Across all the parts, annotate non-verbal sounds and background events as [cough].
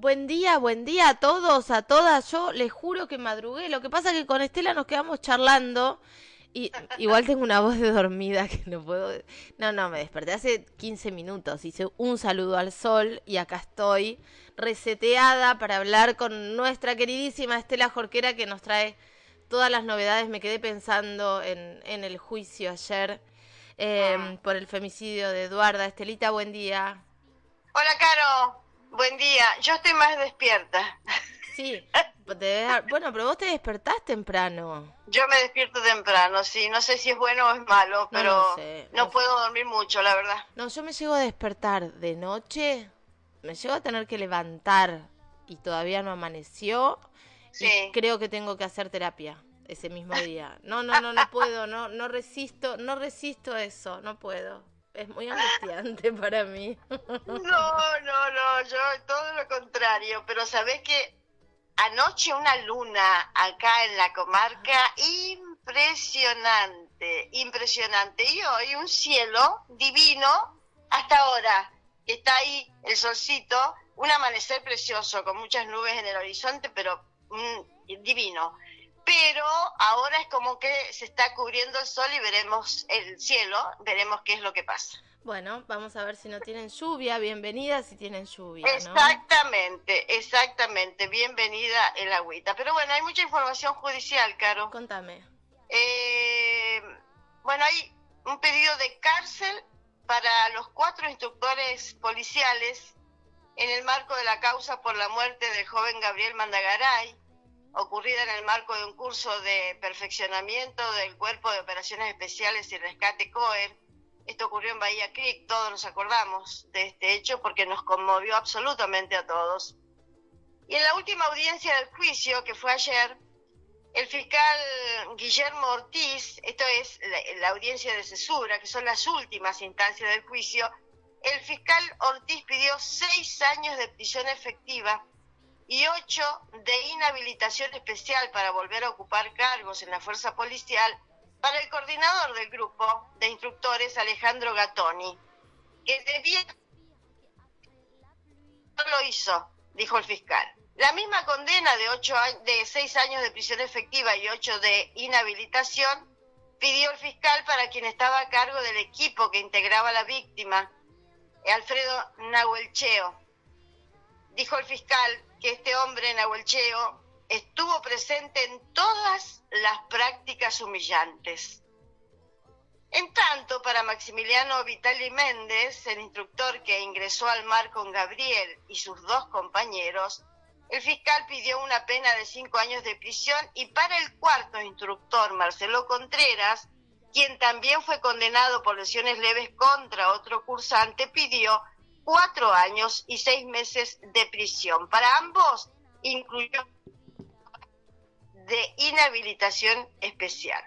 Buen día, buen día a todos, a todas. Yo les juro que madrugué. Lo que pasa es que con Estela nos quedamos charlando. Y [laughs] igual tengo una voz de dormida que no puedo. No, no, me desperté hace 15 minutos. Hice un saludo al sol y acá estoy reseteada para hablar con nuestra queridísima Estela Jorquera que nos trae todas las novedades. Me quedé pensando en, en el juicio ayer eh, por el femicidio de Eduarda. Estelita, buen día. Hola, Caro. Buen día, yo estoy más despierta. Sí, [laughs] bueno, pero vos te despertás temprano. Yo me despierto temprano, sí, no sé si es bueno o es malo, pero no, puedo dormir mucho, la verdad. No, yo me llego a despertar de noche, me llego a tener que levantar y todavía no amaneció. Sí. creo que tengo que hacer terapia ese mismo [laughs] día. No, no, no, no puedo, no, no resisto, no resisto eso, no puedo es muy angustiante [laughs] para mí. No, no, no, yo todo lo contrario, pero sabés que anoche una luna acá en la comarca impresionante, impresionante. Y hoy un cielo divino hasta ahora, que está ahí el solcito, un amanecer precioso con muchas nubes en el horizonte, pero divino pero ahora es como que se está cubriendo el sol y veremos el cielo, veremos qué es lo que pasa. Bueno, vamos a ver si no tienen lluvia, bienvenida si tienen lluvia. Exactamente, exactamente, bienvenida el agüita. Pero bueno, hay mucha información judicial, Caro. Contame. Eh, bueno, hay un pedido de cárcel para los cuatro instructores policiales en el marco de la causa por la muerte del joven Gabriel Mandagaray ocurrida en el marco de un curso de perfeccionamiento del Cuerpo de Operaciones Especiales y Rescate COER. Esto ocurrió en Bahía Creek, todos nos acordamos de este hecho porque nos conmovió absolutamente a todos. Y en la última audiencia del juicio, que fue ayer, el fiscal Guillermo Ortiz, esto es la, audiencia de cesura, que son las últimas instancias del juicio, el fiscal Ortiz pidió seis años de prisión efectiva y ocho de inhabilitación especial para volver a ocupar cargos en la fuerza policial para el coordinador del grupo de instructores, Alejandro Gattoni, que debía... No lo hizo, dijo el fiscal. La misma condena de, ocho, de seis años de prisión efectiva y ocho de inhabilitación pidió el fiscal para quien estaba a cargo del equipo que integraba a la víctima, Alfredo Nahuelcheo. Dijo el fiscal que este hombre, Nahuelcheo, estuvo presente en todas las prácticas humillantes. En tanto, para Maximiliano Vitali Méndez, el instructor que ingresó al mar con Gabriel y sus dos compañeros, el fiscal pidió una pena de cinco años de prisión y para el cuarto instructor, Marcelo Contreras, quien también fue condenado por lesiones leves contra otro cursante, pidió cuatro años y seis meses de prisión. Para ambos incluyó de inhabilitación especial.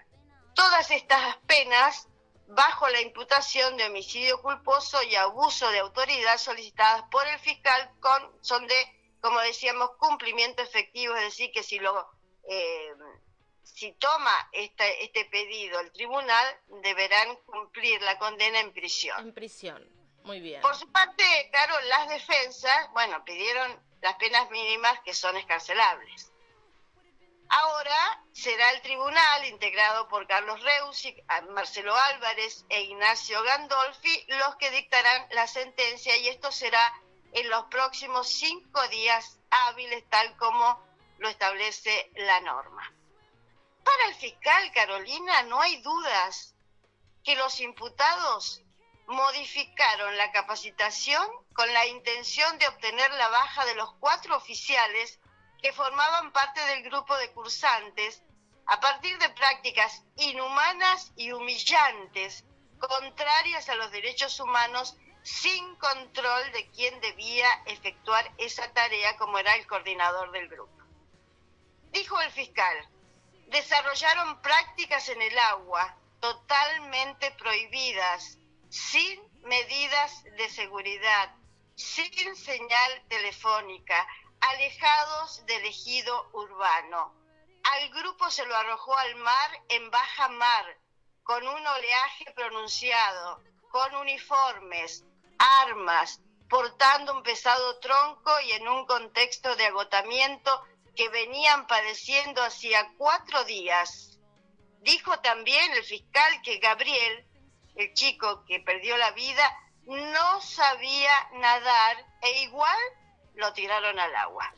Todas estas penas bajo la imputación de homicidio culposo y abuso de autoridad solicitadas por el fiscal con, son de, como decíamos, cumplimiento efectivo, es decir, que si lo eh, si toma este, este pedido el tribunal, deberán cumplir la condena en prisión. En prisión. Muy bien. Por su parte, claro, las defensas, bueno, pidieron las penas mínimas que son escarcelables. Ahora será el tribunal, integrado por Carlos Reusi, Marcelo Álvarez e Ignacio Gandolfi, los que dictarán la sentencia y esto será en los próximos cinco días hábiles, tal como lo establece la norma. Para el fiscal Carolina no hay dudas que los imputados modificaron la capacitación con la intención de obtener la baja de los cuatro oficiales que formaban parte del grupo de cursantes a partir de prácticas inhumanas y humillantes, contrarias a los derechos humanos, sin control de quién debía efectuar esa tarea como era el coordinador del grupo. Dijo el fiscal, desarrollaron prácticas en el agua totalmente prohibidas sin medidas de seguridad, sin señal telefónica, alejados del ejido urbano. Al grupo se lo arrojó al mar en baja mar, con un oleaje pronunciado, con uniformes, armas, portando un pesado tronco y en un contexto de agotamiento que venían padeciendo hacía cuatro días. Dijo también el fiscal que Gabriel, el chico que perdió la vida, no sabía nadar e igual lo tiraron al agua.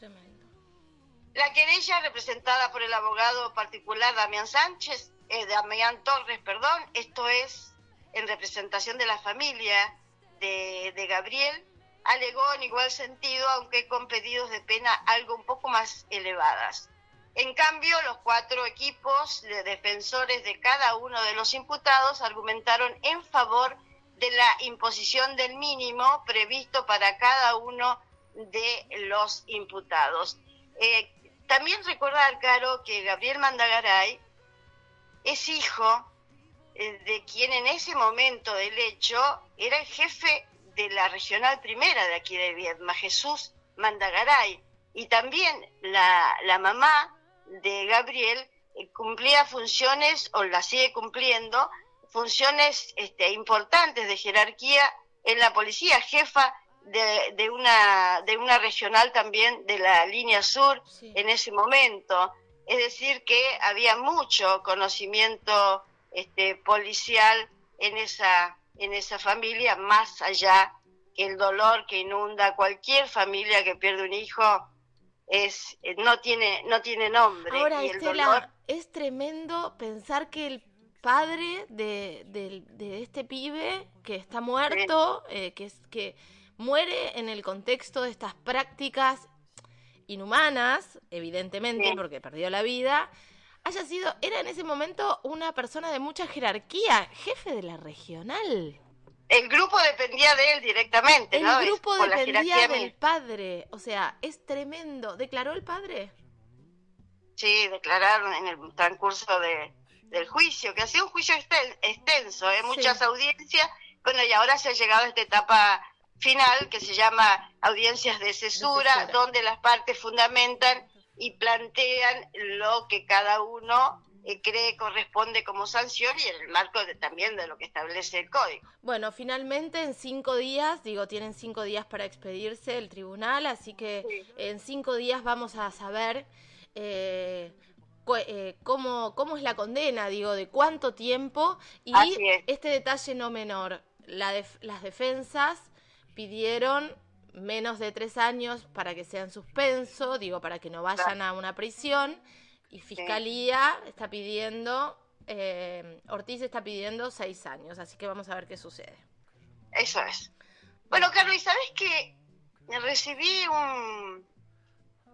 La querella representada por el abogado particular Damián Sánchez, eh, Damián Torres, perdón, esto es en representación de la familia de, de Gabriel, alegó en igual sentido, aunque con pedidos de pena algo un poco más elevadas. En cambio, los cuatro equipos de defensores de cada uno de los imputados argumentaron en favor de la imposición del mínimo previsto para cada uno de los imputados. Eh, también recordar, Caro, que Gabriel Mandagaray es hijo eh, de quien en ese momento del hecho era el jefe de la regional primera de aquí de Viedma, Jesús Mandagaray. Y también la, la mamá de Gabriel eh, cumplía funciones, o la sigue cumpliendo, funciones este, importantes de jerarquía en la policía, jefa de, de, una, de una regional también de la línea sur en ese momento. Es decir, que había mucho conocimiento este, policial en esa, en esa familia, más allá que el dolor que inunda cualquier familia que pierde un hijo es no tiene no tiene nombre ahora Estela, es tremendo pensar que el padre de, de, este pibe que está muerto, eh, que, es, que muere en el contexto de estas prácticas inhumanas, evidentemente, porque perdió la vida, haya sido, era en ese momento una persona de mucha jerarquía, jefe de la regional. El grupo dependía de él directamente, ¿no? El grupo dependía del padre, o sea, es tremendo. ¿Declaró el padre? Sí, declararon en el transcurso de, del juicio, que ha sido un juicio extenso, ¿eh? muchas audiencias. Bueno, y ahora se ha llegado a esta etapa final que se llama audiencias de cesura, donde las partes fundamentan y plantean lo que cada uno eh, cree corresponde como sanción y en el marco de, también de lo que establece el código. Bueno, finalmente en cinco días, digo, tienen cinco días para expedirse el tribunal, así que en cinco días vamos a saber eh, eh, cómo, cómo es la condena, digo, de cuánto tiempo. Y este detalle no menor, la las defensas pidieron menos de tres años para que sean suspenso, digo, para que no vayan a una prisión. Y Fiscalía está pidiendo, eh, Ortiz está pidiendo seis años, así que vamos a ver qué sucede. Eso es. Bueno, Carlos, ¿y sabes que recibí un,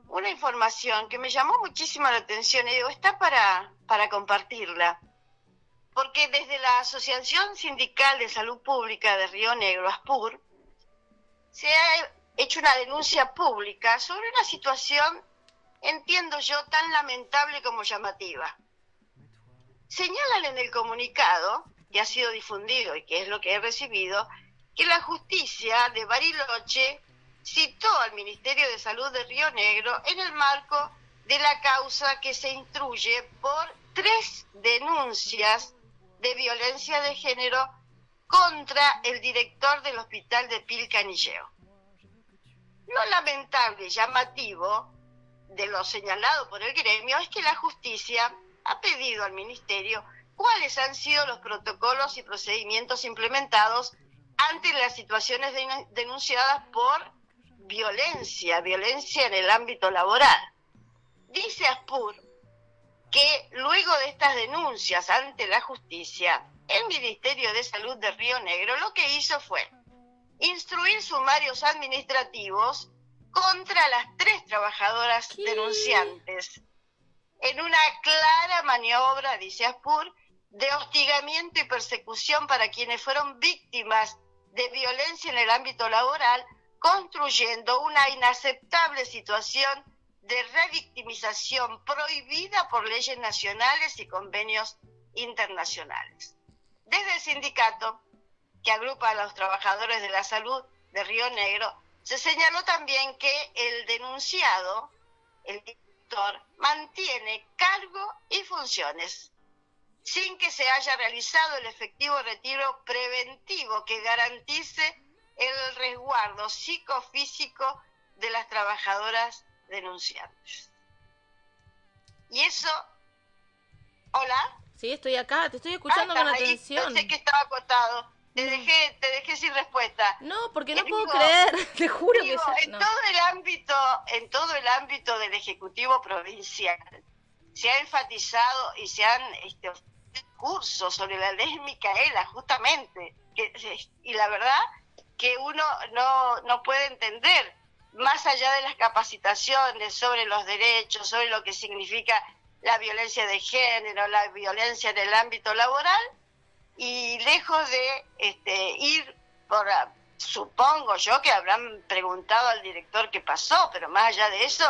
una información que me llamó muchísimo la atención y digo, está para, para compartirla. Porque desde la Asociación Sindical de Salud Pública de Río Negro, ASPUR, se ha hecho una denuncia pública sobre una situación, entiendo yo, tan lamentable como llamativa. Señalan en el comunicado, que ha sido difundido y que es lo que he recibido, que la justicia de Bariloche citó al Ministerio de Salud de Río Negro en el marco de la causa que se instruye por tres denuncias de violencia de género contra el director del hospital de Pilcanilleo. Lo lamentable llamativo de lo señalado por el gremio es que la justicia ha pedido al Ministerio cuáles han sido los protocolos y procedimientos implementados ante las situaciones denunciadas por violencia, violencia en el ámbito laboral. Dice Aspur que luego de estas denuncias ante la justicia, el Ministerio de Salud de Río Negro lo que hizo fue instruir sumarios administrativos contra las tres trabajadoras denunciantes en una clara maniobra, dice Aspur, de hostigamiento y persecución para quienes fueron víctimas de violencia en el ámbito laboral construyendo una inaceptable situación de revictimización prohibida por leyes nacionales y convenios internacionales. Desde el sindicato, que agrupa a los trabajadores de la salud de Río Negro, se señaló también que el denunciado, el director, mantiene cargo y funciones sin que se haya realizado el efectivo retiro preventivo que garantice el resguardo psicofísico de las trabajadoras denunciantes. Y eso, hola. Sí, estoy acá, te estoy escuchando con atención. Pensé que estaba acotado. Te dejé, te dejé sin respuesta. No, porque no puedo creer, [laughs] te juro que en todo el ámbito, en todo el ámbito del ejecutivo provincial se ha enfatizado y se han este, cursos sobre la ley Micaela, justamente, que, y la verdad que uno no, no puede entender, más allá de las capacitaciones sobre los derechos, sobre lo que significa la violencia de género, la violencia en el ámbito laboral, y lejos de este, ir por, supongo yo que habrán preguntado al director qué pasó, pero más allá de eso,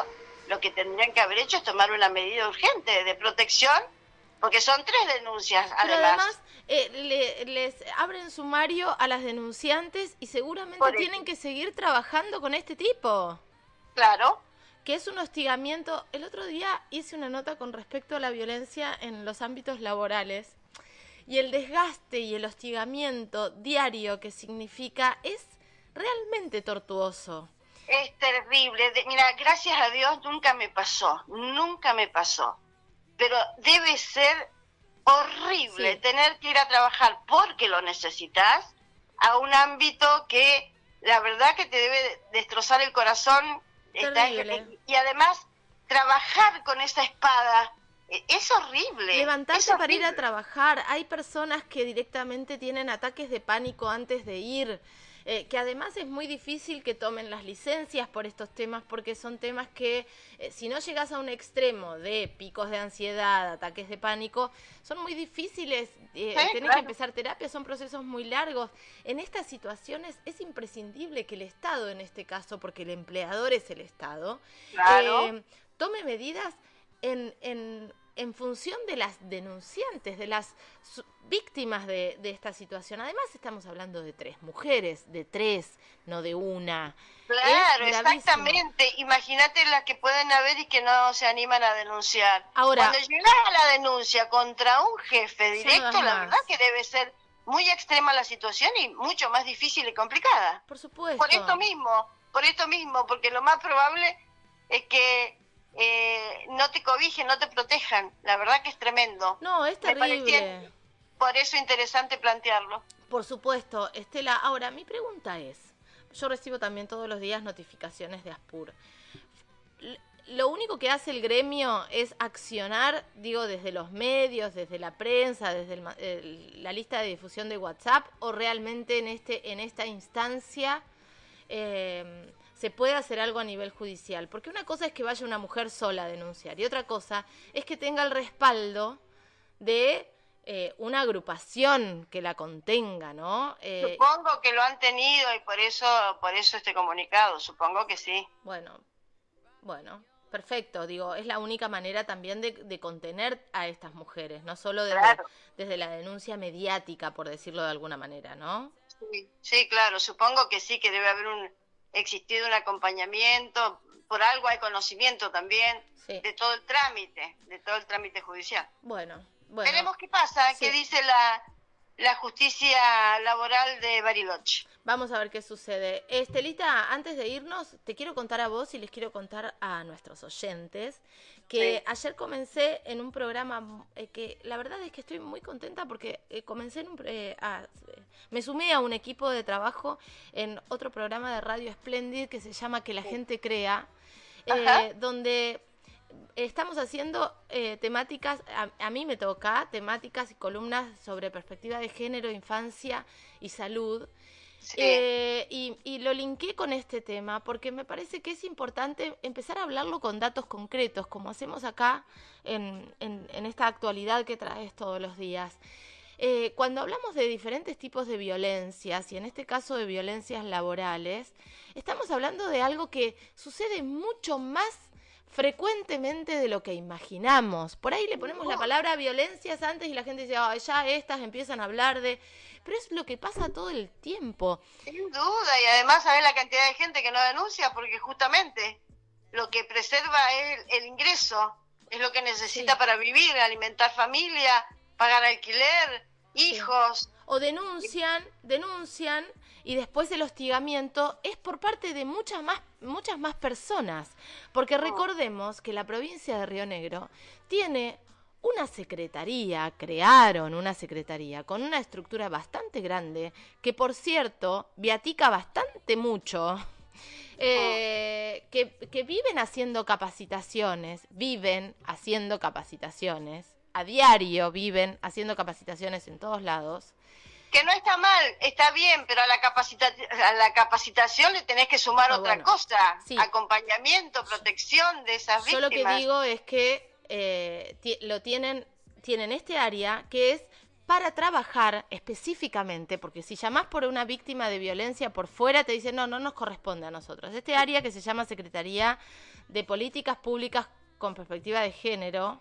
lo que tendrían que haber hecho es tomar una medida urgente de protección, porque son tres denuncias, además. Eh, les abren sumario a las denunciantes y seguramente tienen que seguir trabajando con este tipo. Claro. Que es un hostigamiento. El otro día hice una nota con respecto a la violencia en los ámbitos laborales y el desgaste y el hostigamiento diario que significa es realmente tortuoso. Es terrible. Mira, gracias a Dios nunca me pasó, nunca me pasó. Pero debe ser horrible tener que ir a trabajar porque lo necesitas a un ámbito que la verdad que te debe destrozar el corazón. y además trabajar con esa espada es horrible. Levantarse para ir a trabajar. Hay personas que directamente tienen ataques de pánico antes de ir. Eh, que además es muy difícil que tomen las licencias por estos temas porque son temas que eh, si no llegas a un extremo de picos de ansiedad, ataques de pánico, son muy difíciles, eh, que empezar terapia, son procesos muy largos. En estas situaciones es imprescindible que el Estado, en este caso, porque el empleador es el Estado, eh, tome medidas en, en en función de las denunciantes, de las víctimas de, esta situación. Además, estamos hablando de tres mujeres, de tres, no de una. Claro, exactamente. Imagínate las que pueden haber y que no se animan a denunciar. Ahora, Cuando llegas a la denuncia contra un jefe directo, la verdad que debe ser muy extrema la situación y mucho más difícil y complicada. Por supuesto. Por esto mismo, por esto mismo, porque lo más probable es que eh, no te cobijen, no te protejan. La verdad que es tremendo. No, es terrible. por eso interesante plantearlo. Por supuesto, Estela. Ahora, mi pregunta es, yo recibo también todos los días notificaciones de Aspur. Lo único que hace el gremio es accionar, digo, desde los medios, desde la prensa, desde la lista de difusión de WhatsApp, o realmente en este, en esta instancia eh, se puede hacer algo a nivel judicial. Porque una cosa es que vaya una mujer sola a denunciar y otra cosa es que tenga el respaldo de eh, una agrupación que la contenga, ¿no? Eh, supongo que lo han tenido y por eso, por eso este comunicado, supongo que sí. Bueno, bueno, perfecto. Digo, es la única manera también de, contener a estas mujeres, no solo desde, desde, la denuncia mediática, por decirlo de alguna manera, ¿no? Sí, sí, claro, supongo que sí, que debe haber un, existido un acompañamiento, por algo hay conocimiento también de todo el trámite, de todo el trámite judicial. Bueno, bueno. Veremos qué pasa, qué dice la, la justicia laboral de Bariloche. Vamos a ver qué sucede. Estelita, antes de irnos, te quiero contar a vos y les quiero contar a nuestros oyentes que ayer comencé en un programa eh, que la verdad es que estoy muy contenta porque eh, comencé en un, eh, me sumé a un equipo de trabajo en otro programa de Radio Splendid que se llama Que la gente crea, donde estamos haciendo temáticas, a, mí me toca, temáticas y columnas sobre perspectiva de género, infancia y salud. Eh, y, lo linké con este tema porque me parece que es importante empezar a hablarlo con datos concretos, como hacemos acá en, en, esta actualidad que traes todos los días. Eh, cuando hablamos de diferentes tipos de violencias, y en este caso de violencias laborales, estamos hablando de algo que sucede mucho más frecuentemente de lo que imaginamos. Por ahí le ponemos la palabra violencias antes y la gente dice, ya estas empiezan a hablar de... Pero es lo que pasa todo el tiempo. Sin duda, y además sabes la cantidad de gente que no denuncia porque justamente lo que preserva es el, ingreso, es lo que necesita para vivir, alimentar familia, pagar alquiler, hijos. O denuncian, denuncian y después el hostigamiento es por parte de muchas más, muchas más personas. Porque recordemos que la provincia de Río Negro tiene una secretaría, crearon una secretaría con una estructura bastante grande, que por cierto viatica bastante mucho, [laughs] eh, que, que viven haciendo capacitaciones, viven haciendo capacitaciones, a diario viven haciendo capacitaciones en todos lados. Que no está mal, está bien, pero a la, a la capacitación le tenés que sumar ah, otra cosa, acompañamiento, protección de esas víctimas. Yo lo que digo es que eh, lo tienen, tienen este área que es para trabajar específicamente, porque si llamás por una víctima de violencia por fuera, te dicen, no, no nos corresponde a nosotros. Este área que se llama Secretaría de Políticas Públicas con Perspectiva de Género,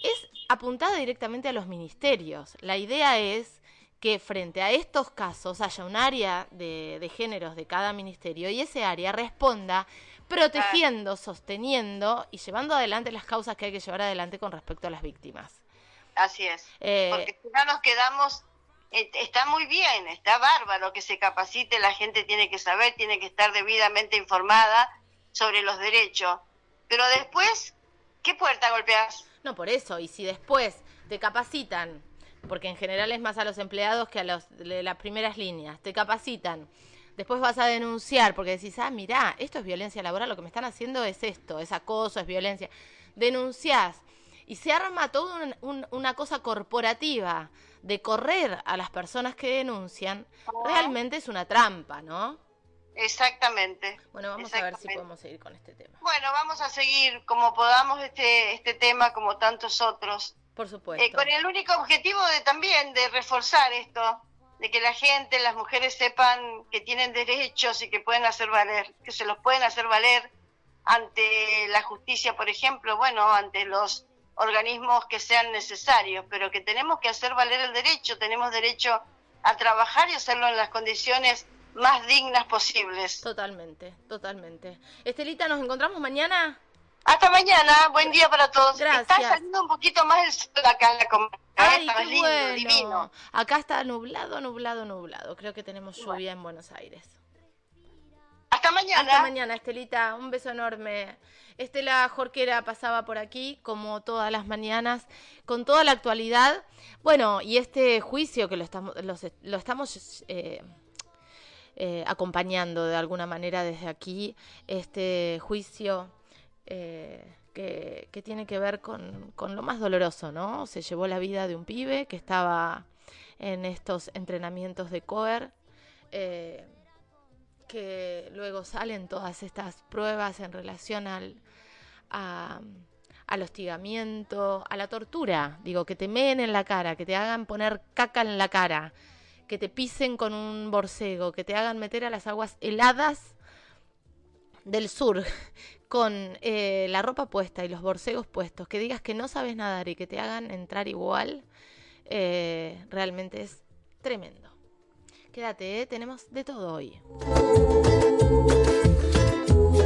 es apuntada directamente a los ministerios. La idea es que frente a estos casos haya un área de, géneros de cada ministerio y ese área responda protegiendo, sosteniendo y llevando adelante las causas que hay que llevar adelante con respecto a las víctimas. Así es. Eh, porque si no nos quedamos, eh, está muy bien, está bárbaro que se capacite, la gente tiene que saber, tiene que estar debidamente informada sobre los derechos. Pero después, ¿qué puerta golpeas? No, por eso, y si después te capacitan porque en general es más a los empleados que a los de las primeras líneas. Te capacitan. Después vas a denunciar porque decís, ah, mirá, esto es violencia laboral, lo que me están haciendo es esto, es acoso, es violencia. Denunciás y se arma toda una cosa corporativa de correr a las personas que denuncian, realmente es una trampa, ¿no? Exactamente. Bueno, vamos a ver si podemos seguir con este tema. Bueno, vamos a seguir como podamos este, este tema, como tantos otros. Por supuesto. Eh, con el único objetivo de también de reforzar esto, de que la gente, las mujeres sepan que tienen derechos y que pueden hacer valer, que se los pueden hacer valer ante la justicia, por ejemplo, bueno, ante los organismos que sean necesarios, pero que tenemos que hacer valer el derecho, tenemos derecho a trabajar y hacerlo en las condiciones más dignas posibles. Totalmente, totalmente. Estelita, ¿nos encontramos mañana? Hasta mañana, buen día para todos. Gracias. Está saliendo un poquito más el sol acá en la comunidad. Ay, qué lindo, divino. Acá está nublado, nublado, nublado. Creo que tenemos lluvia en Buenos Aires. Hasta mañana. Hasta mañana, Estelita. Un beso enorme. Estela Jorquera pasaba por aquí, como todas las mañanas, con toda la actualidad. Bueno, y este juicio que lo estamos, lo, estamos eh, eh, acompañando de alguna manera desde aquí, este juicio eh, que, tiene que ver con, lo más doloroso, ¿no? Se llevó la vida de un pibe que estaba en estos entrenamientos de COER, eh, que luego salen todas estas pruebas en relación al, al hostigamiento, a la tortura, digo, que te meen en la cara, que te hagan poner caca en la cara, que te pisen con un borcego, que te hagan meter a las aguas heladas del sur [laughs] con eh, la ropa puesta y los borcegos puestos, que digas que no sabes nadar y que te hagan entrar igual, eh, realmente es tremendo. Quédate, ¿eh? tenemos de todo hoy.